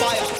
fire.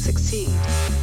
succeed.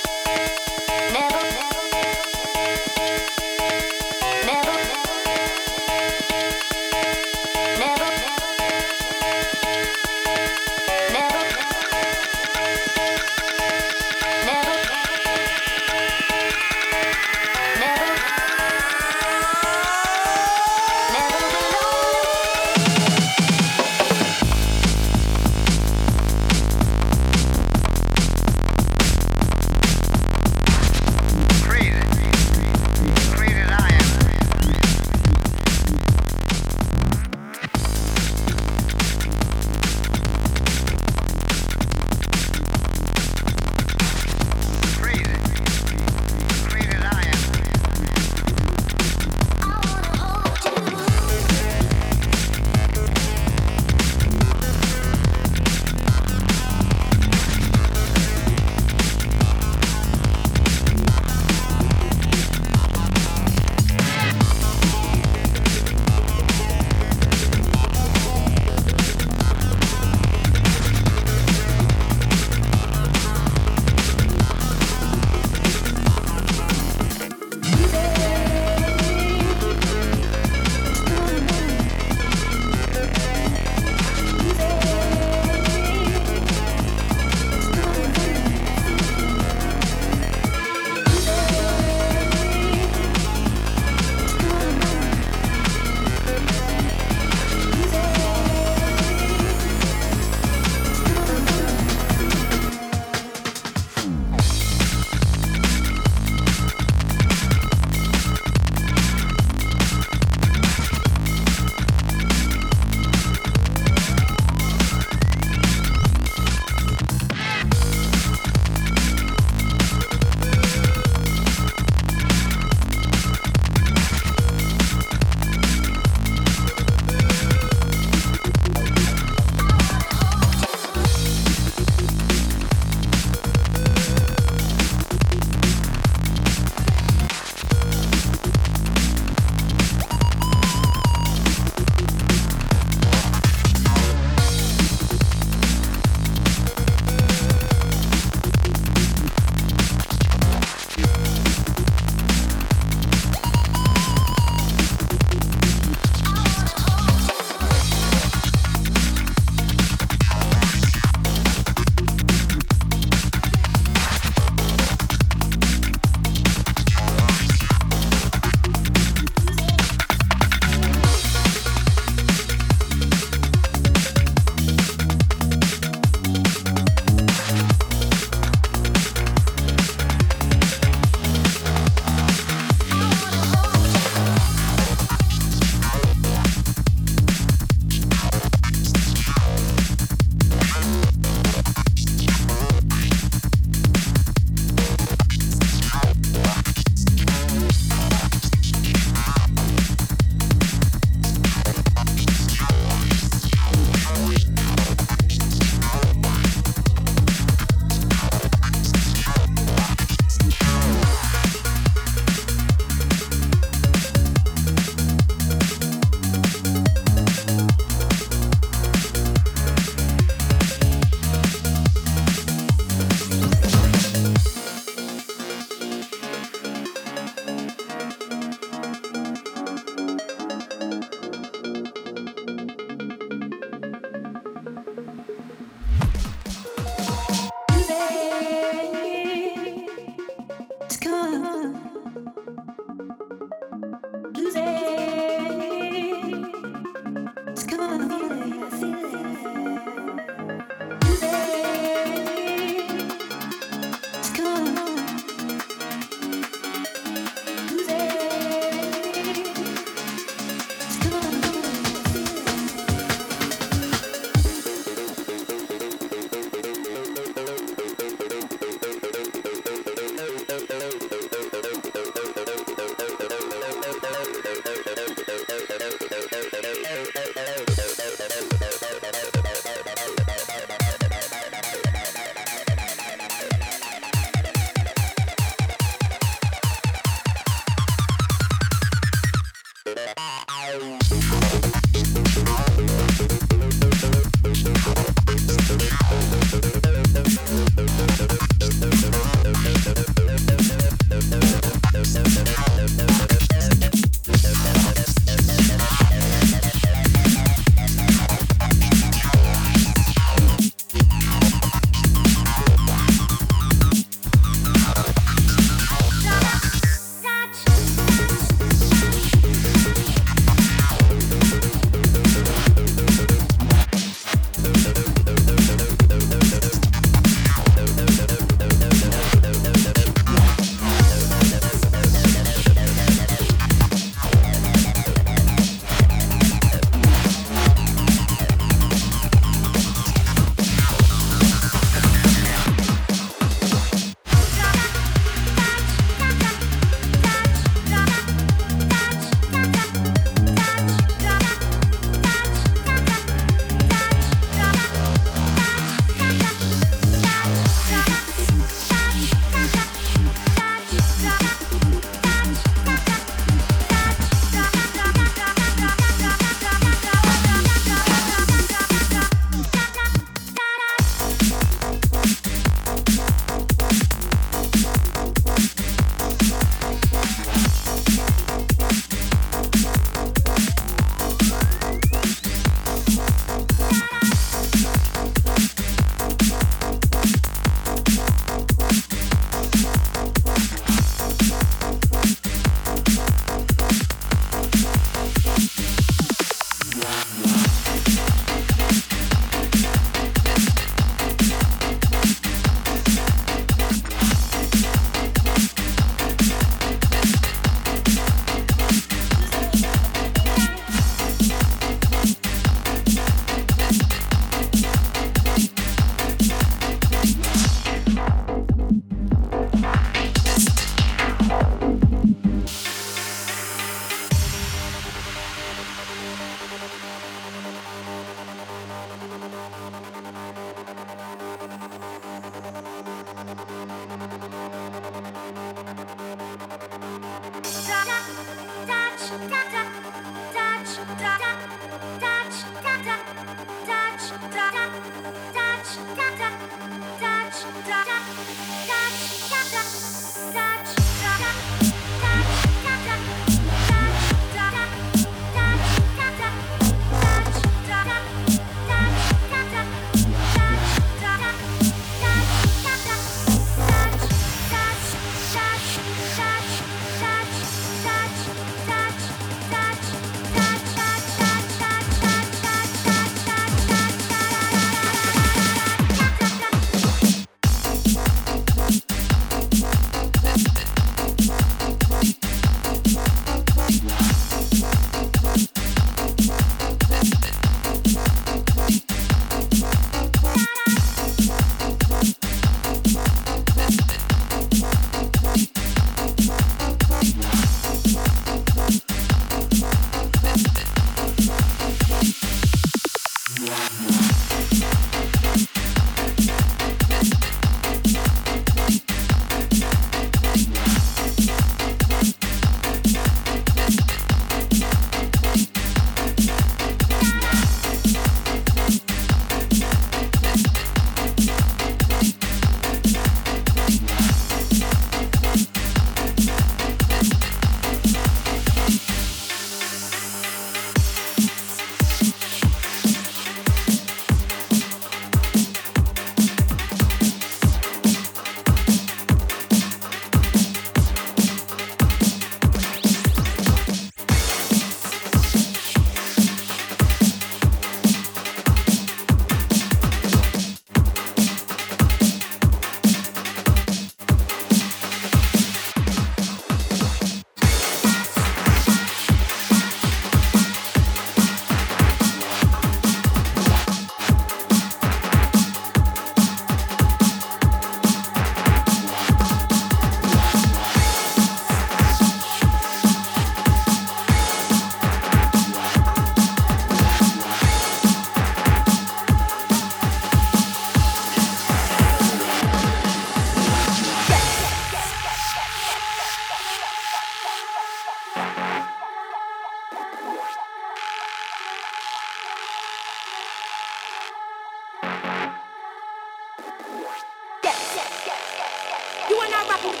Poet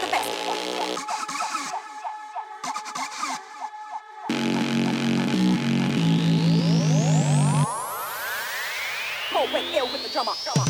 ill with the drummer.